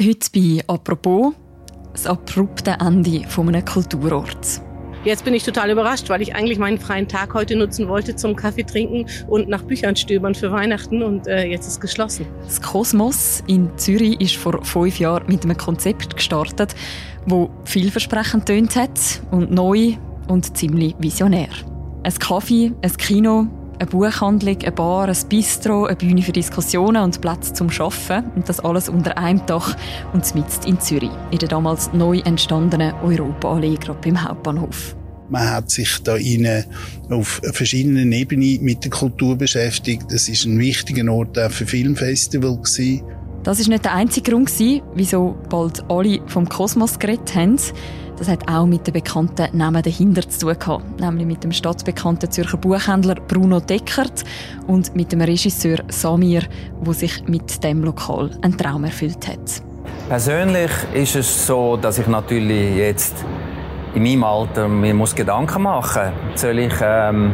Heute bei «Apropos» das abrupte Ende von einem Kulturort. Jetzt bin ich total überrascht, weil ich eigentlich meinen freien Tag heute nutzen wollte zum Kaffee trinken und nach Büchern stöbern für Weihnachten und äh, jetzt ist geschlossen. Das Kosmos in Zürich ist vor fünf Jahren mit einem Konzept gestartet, wo vielversprechend tönt hat und neu und ziemlich visionär. Ein Kaffee, ein Kino, eine Buchhandlung, eine Bar, ein Bistro, eine Bühne für Diskussionen und Platz zum Arbeiten. Und das alles unter einem Dach und mitten in Zürich, in der damals neu entstandenen Europaallee, gerade beim Hauptbahnhof. Man hat sich da innen auf verschiedenen Ebenen mit der Kultur beschäftigt. Das ist ein wichtiger Ort auch für Filmfestival gewesen. Das ist nicht der einzige Grund, wieso bald alle vom Kosmos geredet haben. Das hat auch mit den bekannten Namen dahinter zu tun gehabt, nämlich mit dem stadtbekannten Zürcher Buchhändler Bruno Deckert und mit dem Regisseur Samir, wo sich mit dem Lokal einen Traum erfüllt hat. Persönlich ist es so, dass ich natürlich jetzt in meinem Alter mir muss Gedanken machen. Soll ich ähm,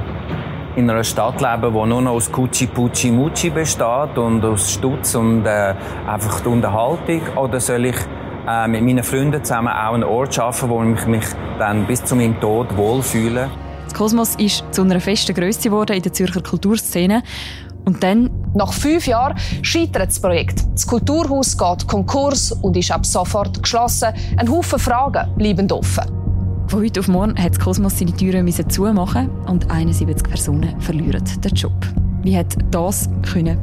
in einer Stadt leben, die nur noch aus Kutschi, Putschi, Mutschi besteht und aus Stutz und äh, einfach die Unterhaltung? Oder soll ich äh, mit meinen Freunden zusammen auch einen Ort schaffen, wo ich mich dann bis zu meinem Tod wohlfühle. Das Kosmos ist zu einer festen Größe geworden in der Zürcher Kulturszene. Und dann? Nach fünf Jahren scheitert das Projekt. Das Kulturhaus geht Konkurs und ist ab sofort geschlossen. Ein Haufen Fragen bleiben offen. Von heute auf morgen hat das Kosmos seine Türen zumachen und 71 Personen verlieren den Job. Wie hat das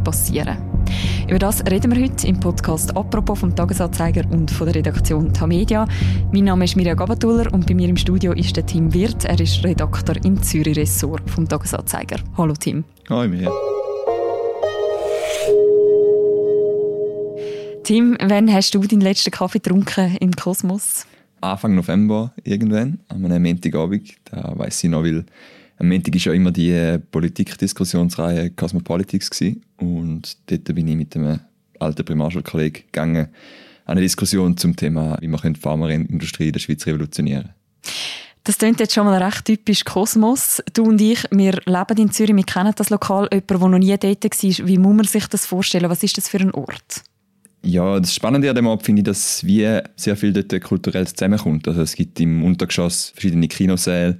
passieren über das reden wir heute im Podcast «Apropos» vom Tagesanzeiger und von der Redaktion Tamedia. Mein Name ist Mirja Gabatuller und bei mir im Studio ist der Tim Wirth. Er ist Redakteur im Zürich-Ressort vom Tagesanzeiger. Hallo Tim. Hallo Mirja. Tim, wann hast du deinen letzten Kaffee getrunken im Kosmos? Anfang November irgendwann, an einem Montagabend. Da weiss ich noch, weil am Montag war ja immer die äh, Politikdiskussionsreihe Cosmopolitics gewesen. und dort bin ich mit einem alten Primarschulkollegen gegangen an eine Diskussion zum Thema, wie man die Pharmaindustrie in der Schweiz revolutionieren das klingt jetzt schon mal recht typisch Kosmos. Du und ich, wir leben in Zürich, wir kennen das Lokal. Jemand, der noch nie dort war, wie muss man sich das vorstellen? Was ist das für ein Ort? Ja, das Spannende an dem Ort finde ich, dass wie sehr viel dort kulturell zusammenkommt. Also es gibt im Untergeschoss verschiedene Kinosäle,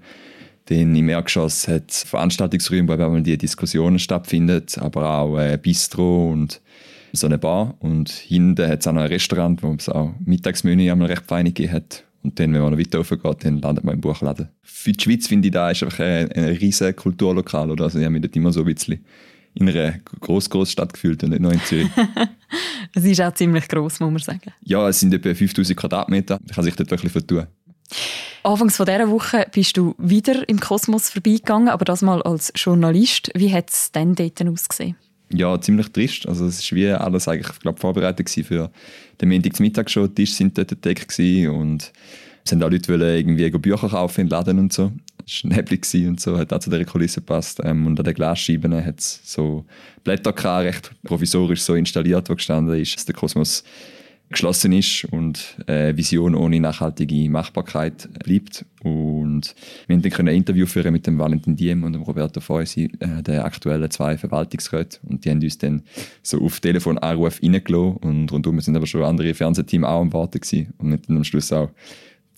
dann im Erdgeschoss hat es Veranstaltungsräume, wo eben die Diskussionen stattfinden, aber auch ein Bistro und so eine Bar. Und hinten hat es auch noch ein Restaurant, wo es auch Mittagsmenü einmal recht fein gegeben hat. Und dann, wenn man noch weiter geht, dann landet man im Buchladen. Für die Schweiz finde ich, da ist einfach ein, ein riesiges Kulturlokal. Oder? Also ich habe mich dort immer so ein bisschen in einer gross, gross Stadt gefühlt und nicht nur in Zürich. es ist auch ziemlich gross, muss man sagen. Ja, es sind etwa 5000 Quadratmeter. Man kann sich dort wirklich vertun. Anfangs von dieser Woche bist du wieder im Kosmos vorbeigegangen, aber das mal als Journalist. Wie hat es denn dort ausgesehen? Ja, ziemlich trist. Also es war wie alles eigentlich, glaube vorbereitet für den Montag schon. Die Tische sind dort entdeckt und es sind auch Leute wollen irgendwie Bücher kaufen in Laden und so. Das war neblig und so, hat auch zu dieser Kulisse gepasst. Ähm, und an den Glasscheiben hat es so Blätter gehabt, recht provisorisch so installiert, wo gestanden ist, dass der Kosmos geschlossen ist und eine Vision ohne nachhaltige Machbarkeit bleibt. Und wir können ein Interview führen mit dem Valentin Diem und dem Roberto Feusi, äh, den aktuellen zwei Verwaltungsräten. Und die haben uns dann so auf Telefonanruf reingelassen. Und rundum sind aber schon andere Fernsehteam auch am Warten gewesen. Und dann am Schluss auch,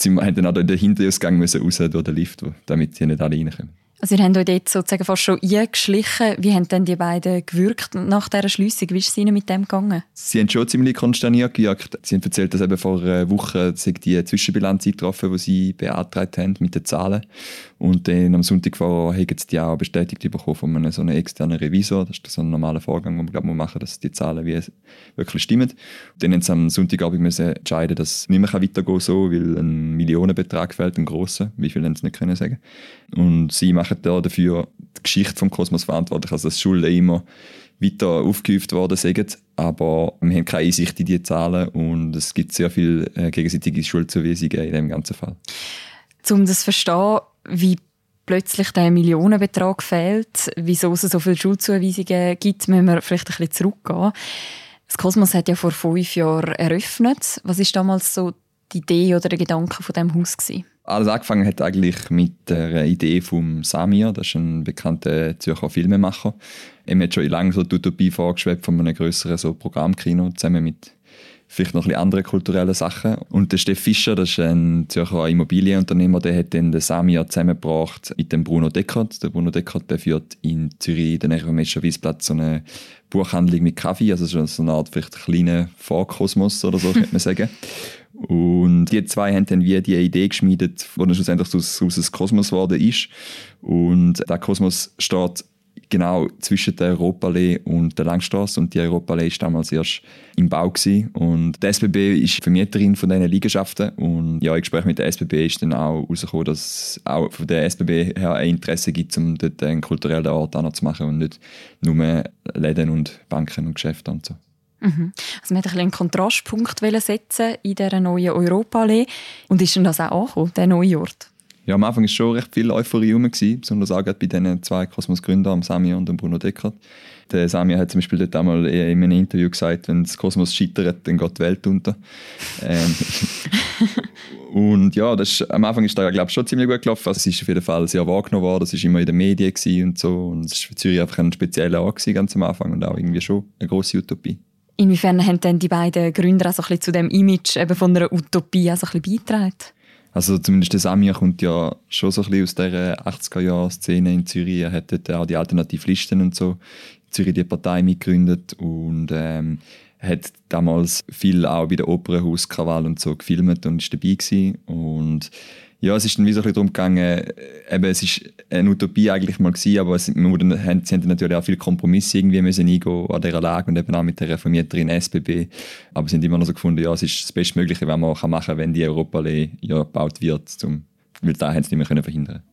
haben dann auch den Hinterausgang müssen raus durch den Lift, damit sie nicht alle reinkommen. Also ihr habt euch dort sozusagen fast schon eingeschlichen. Wie haben denn die beiden gewirkt nach dieser Schliessung? Wie ist es ihnen mit dem gegangen? Sie haben schon ziemlich konsterniert gewirkt. Sie haben erzählt, dass eben vor einer Woche die Zwischenbilanz eingetroffen die sie beantragt haben mit den Zahlen. Und dann am Sonntag vorher haben sie die auch bestätigt bekommen von einem so einem externen Revisor. Das ist so ein normaler Vorgang, den man glaube, machen dass die Zahlen wie wirklich stimmen. Und dann haben sie am Sonntagabend müssen entscheiden, dass es nicht mehr weitergehen kann, so, weil ein Millionenbetrag fehlt, ein grosser. Wie viel haben sie nicht können sagen. Und sie machen da dafür die Geschichte vom Kosmos verantwortlich, also dass Schulden immer weiter aufgehäuft worden sind, aber wir haben keine Einsicht in die Zahlen und es gibt sehr viel äh, gegenseitige Schuldzuweisungen in dem ganzen Fall. Um das zu verstehen, wie plötzlich der Millionenbetrag fehlt, wieso es so viele Schuldzuweisungen gibt, müssen wir vielleicht ein bisschen zurückgehen. Das Kosmos hat ja vor fünf Jahren eröffnet. Was ist damals so die Idee oder der Gedanke von dem Haus gewesen? Alles angefangen hat eigentlich mit der Idee von Samir, das ist ein bekannter Zürcher Filmemacher. Er hat schon lange so die Utopie vorgeschwebt von einem größeren so Programmkino zusammen mit vielleicht noch ein bisschen andere kulturelle Sachen. Und der Steff Fischer, das ist ein Zürcher Immobilienunternehmer, der hat dann den Samia zusammengebracht mit dem Bruno Deckert. Der Bruno Deckert der führt in Zürich, den dem Wiesplatz, so eine Buchhandlung mit Kaffee, also so eine Art vielleicht kleiner Vorkosmos oder so, könnte man sagen. Und die zwei haben dann wie die Idee geschmiedet, wo dann schlussendlich aus, aus dem Kosmos geworden ist. Und der Kosmos steht genau zwischen der Europaallee und der Langstrasse und die Europaallee ist damals erst im Bau gewesen. und die SBB ist Vermieterin von diesen Liegenschaften und ja, im Gespräch mit der SBB ist dann auch herausgekommen, dass es auch von der SBB her ein Interesse gibt, um dort einen kulturellen Ort zu machen und nicht nur Läden und Banken und Geschäfte und so. Mhm. Also man wollte einen Kontrastpunkt setzen in dieser neuen Europaallee und ist denn das auch angekommen, der neue Ort? Ja, am Anfang war schon recht viel Euphorie herum, besonders auch bei diesen zwei Kosmos-Gründern, Samir und Bruno Deckert. Der Samir hat zum Beispiel dort einmal in einem Interview gesagt, wenn das Kosmos scheitert, dann geht die Welt unter. ähm, und ja, das ist, am Anfang ist das, glaube ich, schon ziemlich gut gelaufen. Also, es ist auf jeden Fall sehr wahrgenommen worden, es war immer in den Medien und so. Und es war für Zürich einfach ein spezieller Ort gewesen, ganz am Anfang und auch irgendwie schon eine grosse Utopie. Inwiefern haben denn die beiden Gründer auch so ein bisschen zu dem Image eben von einer Utopie auch ein beigetragen? Also zumindest der Samir kommt ja schon so ein bisschen aus dieser 80er-Jahr-Szene in Zürich. Er hat dort auch die Alternativlisten und so in Zürich die Partei mitgegründet und ähm, hat damals viel auch bei der Opernhauskrawall und so gefilmt und ist dabei gewesen. Und ja, es ist dann wie so ein bisschen darum gegangen, eben, es ist eine Utopie eigentlich mal gewesen, aber es, wir haben, sie haben natürlich auch viele Kompromisse irgendwie müssen eingehen an dieser Lage und eben auch mit der reformierteren SBB. Aber sie haben immer noch so gefunden, ja, es ist das Bestmögliche, was man machen kann, wenn die Europaallee ja gebaut wird, zum, weil da haben sie nicht mehr verhindern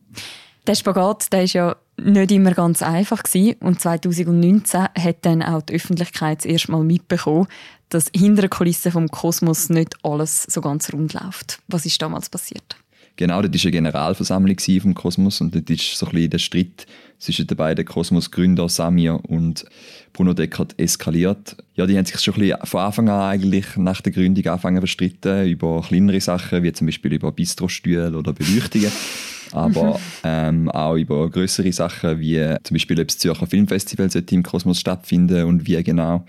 Der Spagat, der ist ja nicht immer ganz einfach gewesen. und 2019 hat dann auch die Öffentlichkeit das erste Mal mitbekommen, dass hinter den Kulissen vom Kosmos nicht alles so ganz rund läuft. Was ist damals passiert? Genau, das war eine Generalversammlung vom Kosmos und das ist so ein bisschen der Streit zwischen den beiden Kosmos-Gründern Samir und Bruno Deckert eskaliert. Ja, die haben sich schon ein bisschen von Anfang an eigentlich nach der Gründung angefangen verstritten über kleinere Sachen, wie zum Beispiel über Bistrostühle oder Beleuchtungen. aber ähm, auch über größere Sachen, wie zum Beispiel, ob das Zürcher Filmfestival im Kosmos stattfinden und wie genau.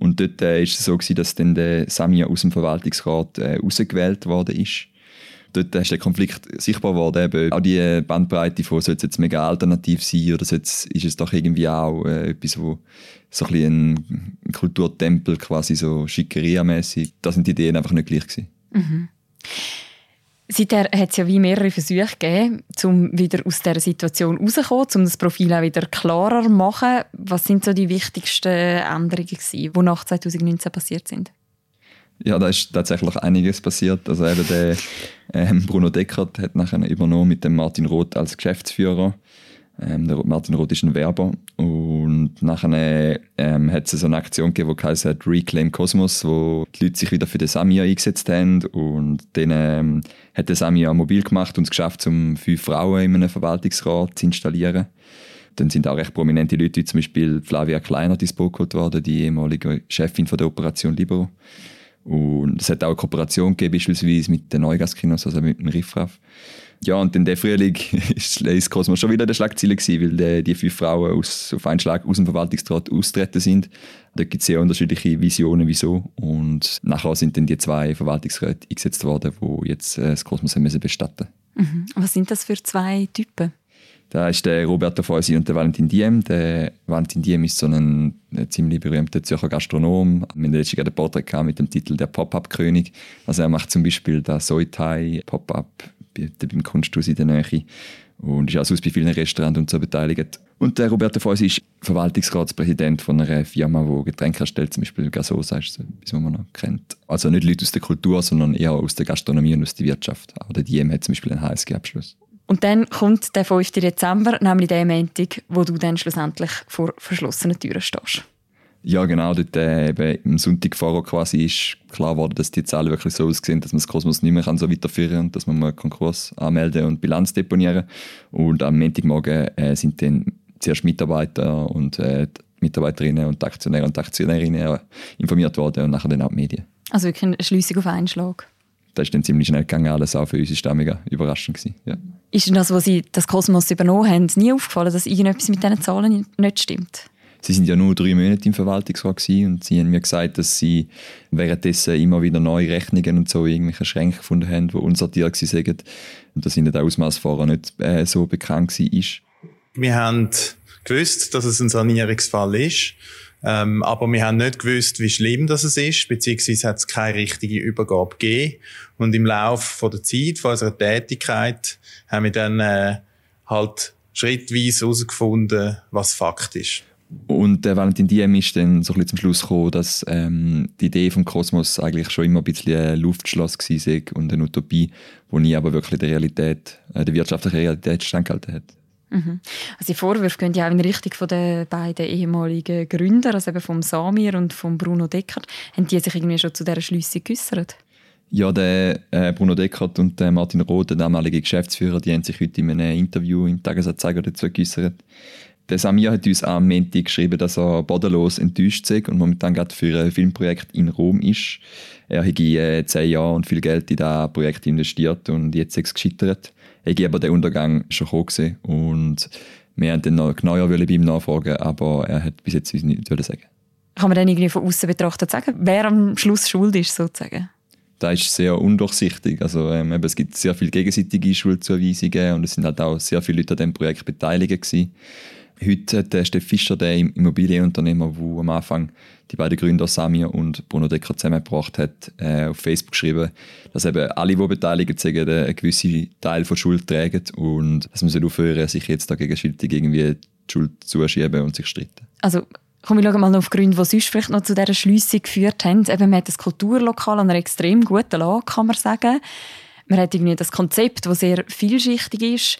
Und dort war äh, es so, gewesen, dass dann der Samir aus dem Verwaltungsrat äh, ausgewählt worden ist dort ist der Konflikt sichtbar geworden. Eben auch die Bandbreite von, soll es jetzt mega alternativ sein oder ist es doch irgendwie auch äh, etwas, wo so ein, ein Kulturtempel quasi so Schickeria-mäßig. Da sind die Ideen einfach nicht gleich gewesen. Mhm. Seither hat es ja wie mehrere Versuche gegeben, um wieder aus dieser Situation rauszukommen, um das Profil auch wieder klarer zu machen. Was sind so die wichtigsten Änderungen, die nach 2019 passiert sind? Ja, da ist tatsächlich einiges passiert. Also eben der ähm, Bruno Deckert hat nachher übernommen mit dem Martin Roth als Geschäftsführer. Ähm, der Martin Roth ist ein Werber und nachher ähm, hat es so eine Aktion gegeben, die heißt Reclaim Cosmos, wo die Leute sich wieder für den Samia eingesetzt haben und dann ähm, hat der Samia mobil gemacht und es geschafft, um fünf Frauen in einem Verwaltungsrat zu installieren. Dann sind auch recht prominente Leute, wie zum Beispiel Flavia Kleiner, die worden, die ehemalige Chefin von der Operation Libero. Und es hat auch eine Kooperation gegeben, beispielsweise mit den Neugaskinos, also mit dem Riffraff. Ja, und dann der Frühling ist das Kosmos schon wieder der Schlagziele weil die, die fünf Frauen aus, auf einen Schlag aus dem Verwaltungsrat austreten sind. Da gibt es sehr unterschiedliche Visionen, wieso. Und nachher sind dann die zwei Verwaltungsräte eingesetzt worden, die jetzt äh, das Kosmos haben müssen bestatten mhm. Was sind das für zwei Typen? Da ist der Roberto Feusi und der Valentin Diem. Der Valentin Diem ist so ein, ein ziemlich berühmter Zürcher Gastronom. Wir haben letztes Jahr einen Porträt mit dem Titel «Der Pop-Up-König». Also er macht zum Beispiel das Soitai Pop-Up beim Kunsthaus in der Nähe und ist auch sonst bei vielen Restaurants und so beteiligt. Und der Roberto Feusi ist Verwaltungsratspräsident von einer Firma, die Getränke herstellt, zum Beispiel Gasosa, ist etwas, was man noch kennt. Also nicht Leute aus der Kultur, sondern eher aus der Gastronomie und aus der Wirtschaft. Aber der Diem hat zum Beispiel einen HSG-Abschluss. Und dann kommt der 5. Dezember, nämlich der Montag, wo du dann schlussendlich vor verschlossenen Türen stehst. Ja, genau. Dort äh, eben am Sonntag vorher quasi ist klar geworden, dass die Zahlen wirklich so aussehen, dass man das Kosmos nicht mehr kann so weiterführen kann dass man einen Konkurs anmelden und Bilanz deponieren Und am Montagmorgen äh, sind dann zuerst Mitarbeiter und äh, Mitarbeiterinnen und Aktionäre und Aktionärinnen informiert worden und nachher dann auch die Medien. Also wirklich eine Schließung auf einen Schlag? Das ist dann ziemlich schnell gegangen, alles auch für uns ist das mega überraschend gewesen. Ja. Ist denn das, was Sie das Kosmos übernommen haben, nie aufgefallen, dass irgendetwas mit diesen Zahlen nicht stimmt? Sie sind ja nur drei Monate im Verwaltungsrat gewesen und sie haben mir gesagt, dass sie währenddessen immer wieder neue Rechnungen und so irgendwelche Schränke gefunden haben, die unsortiert waren und dass ihnen der Ausmaß vorher nicht äh, so bekannt war. Wir haben gewusst, dass es ein Sanierungsfall ist. Ähm, aber wir haben nicht gewusst, wie schlimm das ist, beziehungsweise hat es keine richtige Übergabe gegeben. Und im Laufe der Zeit, von unserer Tätigkeit, haben wir dann äh, halt schrittweise herausgefunden, was Fakt ist. Und der Valentin Diem ist dann so ein bisschen zum Schluss gekommen, dass ähm, die Idee vom Kosmos eigentlich schon immer ein bisschen ein Luftschloss war und eine Utopie, die nie aber wirklich der Realität, äh, der wirtschaftlichen Realität standgehalten hat. Mhm. Also die Vorwürfe gehen ja auch in Richtung von den beiden ehemaligen Gründer, also eben vom Samir und von Bruno Deckert. Haben die sich irgendwie schon zu dieser Schliessung geäußert? Ja, der äh, Bruno Deckert und der Martin Roth, der damalige Geschäftsführer, die haben sich heute in einem Interview im Tagesanzeiger dazu geäußert. Der Samir hat uns am Montag geschrieben, dass er bodenlos enttäuscht ist und momentan gerade für ein Filmprojekt in Rom ist. Er hat äh, zehn Jahre und viel Geld in dieses Projekt investiert und jetzt ist es gescheitert. Er hat aber den Untergang schon gesehen und wir wollten dann noch genauer bei ihm nachfragen, aber er hat bis jetzt uns nicht sagen Kann man dann irgendwie von außen betrachtet sagen, wer am Schluss schuld ist, sozusagen? Das ist sehr undurchsichtig. Also, ähm, es gibt sehr viele gegenseitige Schuldzuweisungen und es sind halt auch sehr viele Leute an diesem Projekt beteiligt gewesen. Heute hat der Fischer, der Immobilienunternehmer, der am Anfang die beiden Gründer Samir und Bruno Decker zusammengebracht hat, äh, auf Facebook geschrieben, dass eben alle, die beteiligt sind, einen gewissen Teil von Schuld tragen und dass man aufhören sich jetzt da gegenseitig irgendwie die Schuld zuschieben und sich streiten. Also Komm, ich schaue mal noch auf Gründe, die sonst vielleicht noch zu dieser Schliessung geführt haben. Eben, man hat das Kulturlokal an einer extrem guten Lage, kann man sagen. Man hat irgendwie das Konzept, das sehr vielschichtig ist.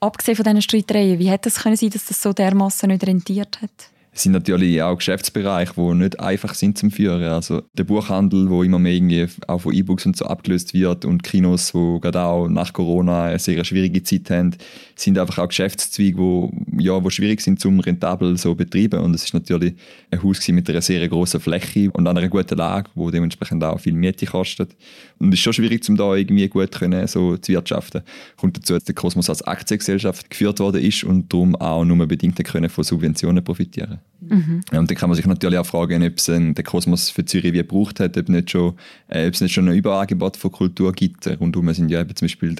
Abgesehen von diesen Streitereien, wie hätte es können sein, dass das so dermaßen nicht rentiert hat? Sind natürlich auch Geschäftsbereiche, die nicht einfach sind zum Führen. Also der Buchhandel, wo immer mehr irgendwie auch von E-Books und so abgelöst wird und Kinos, wo gerade auch nach Corona eine sehr schwierige Zeit haben, sind einfach auch Geschäftszweige, wo ja, wo schwierig sind zum rentabel so betreiben. Und es ist natürlich ein Haus mit einer sehr großen Fläche und einer guten Lage, wo dementsprechend auch viel Miete kostet. Und es ist schon schwierig, um da irgendwie gut können, so zu wirtschaften. Kommt dazu, dass der Kosmos als Aktiengesellschaft geführt worden ist und darum auch nur bedingt können von Subventionen profitieren. Mhm. Ja, und dann kann man sich natürlich auch fragen, ob es den Kosmos für Zürich wie gebraucht hat, ob, nicht schon, äh, ob es nicht schon ein Überangebot von Kultur gibt. Rundum sind ja eben zum Beispiel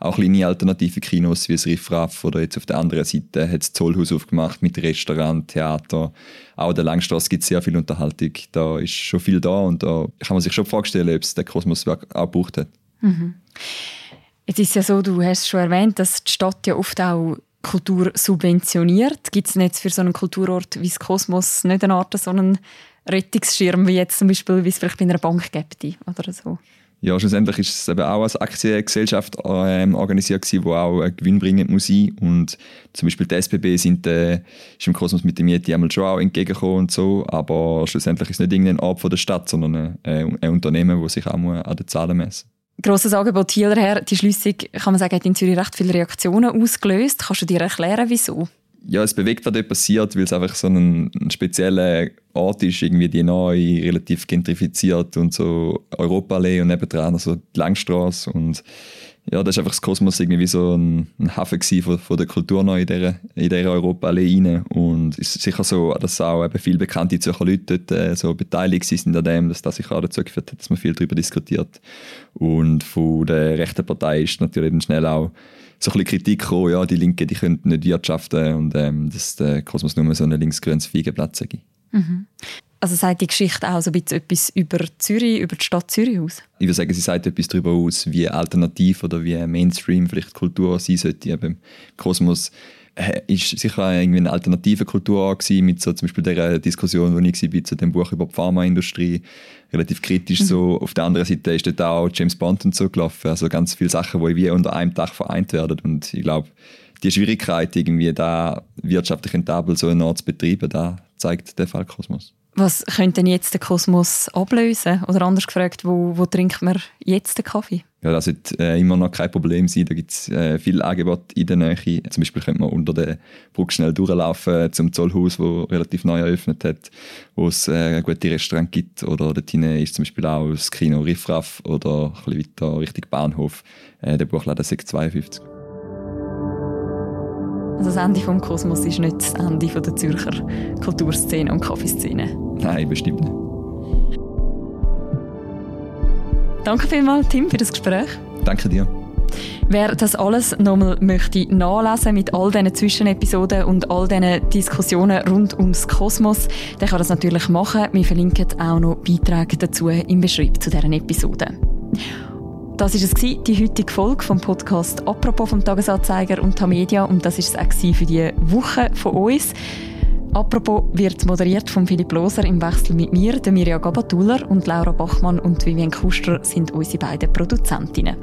auch kleine alternative Kinos wie das Riff Raff oder jetzt auf der anderen Seite hat das Zollhaus aufgemacht mit Restaurant, Theater. Auch der Langstrasse gibt es sehr viel Unterhaltung. Da ist schon viel da und da kann man sich schon vorstellen, ob es den Kosmos auch gebraucht hat. Mhm. Jetzt ist ja so, du hast schon erwähnt, dass die Stadt ja oft auch Kultur subventioniert. Gibt es jetzt für so einen Kulturort wie das Kosmos nicht eine Art so einen Rettungsschirm, wie jetzt zum Beispiel, wie es vielleicht bei einer Bank gibt oder so? Ja, schlussendlich ist es eben auch als Aktiengesellschaft ähm, organisiert gewesen, wo auch gewinnbringend muss sein. Und zum Beispiel die SBB sind, äh, ist im Kosmos mit der Miete einmal schon auch entgegengekommen und so. Aber schlussendlich ist es nicht irgendein Ort von der Stadt, sondern äh, ein Unternehmen, das sich auch an den Zahlen messen Grosses Angebot hierher. Die Schließung, kann man sagen, hat in Zürich recht viele Reaktionen ausgelöst. Kannst du dir erklären, wieso? ja, es bewegt, was dort passiert, weil es einfach so ein, ein spezieller Ort ist, irgendwie die neu relativ gentrifiziert und so Europaallee und nebendran also die Langstrasse und ja, das ist einfach das Kosmos irgendwie so ein, ein Hafen von, von der Kultur neu in dieser, in dieser Europaallee rein und es ist sicher so, dass auch eben viele bekannte Zürcher Leute dort äh, so beteiligt sind an dem, dass das sich auch dazu geführt hat, dass man viel darüber diskutiert und von der rechten Partei ist natürlich dann schnell auch so ein bisschen Kritik gekommen, ja, die Linken, die können nicht wirtschaften und ähm, dass der Kosmos nur so einen linksgrünes Feigenplatz sei. Mhm. Also sagt die Geschichte auch so ein bisschen etwas über Zürich, über die Stadt Zürich aus? Ich würde sagen, sie sagt etwas darüber aus, wie alternativ oder wie Mainstream vielleicht Kultur sein sollte. Beim Kosmos äh, ist sicher irgendwie eine alternative Kultur gewesen, mit so zum Beispiel der Diskussion, die ich war zu dem Buch über die Pharmaindustrie, relativ kritisch mhm. so. Auf der anderen Seite ist dort auch James Bond und so gelaufen, also ganz viele Sachen, die wie unter einem Dach vereint werden und ich glaube, die Schwierigkeit irgendwie da wirtschaftlich rentabel so eine Art zu betreiben, da zeigt der Fall Kosmos. Was könnte denn jetzt der Kosmos ablösen? Oder anders gefragt, wo, wo trinkt man jetzt den Kaffee? Ja, das wird äh, immer noch kein Problem sein. Da gibt es äh, viel Angebot in der Nähe. Zum Beispiel könnte man unter der Brücke schnell durchlaufen zum Zollhaus, wo relativ neu eröffnet hat, wo es äh, gute Restaurant gibt. Oder dort ist zum Beispiel auch das Kino Riffraff oder ein bisschen weiter Richtung Bahnhof äh, der Buchladen 652. Also das Ende vom Kosmos ist nicht das Ende der Zürcher Kulturszene und Kaffeeszene. Nein, bestimmt nicht. Danke vielmals, Tim, für das Gespräch. Danke dir. Wer das alles nochmal möchte nachlesen mit all diesen Zwischenepisoden und all diesen Diskussionen rund ums Kosmos, der kann das natürlich machen. Wir verlinken auch noch Beiträge dazu im Beschreib zu deren Episode. Das war es, die heutige Folge vom Podcast «Apropos» vom Tagesanzeiger und Tamedia und das war es auch für diese Woche von uns. Apropos wird moderiert von Philipp Loser im Wechsel mit mir, der Mirja Gabatuller und Laura Bachmann und Vivian Kuster sind unsere beiden Produzentinnen.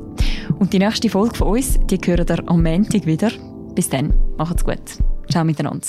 Und die nächste Folge von uns, die hören ihr am Montag wieder. Bis dann, macht's gut. Ciao miteinander.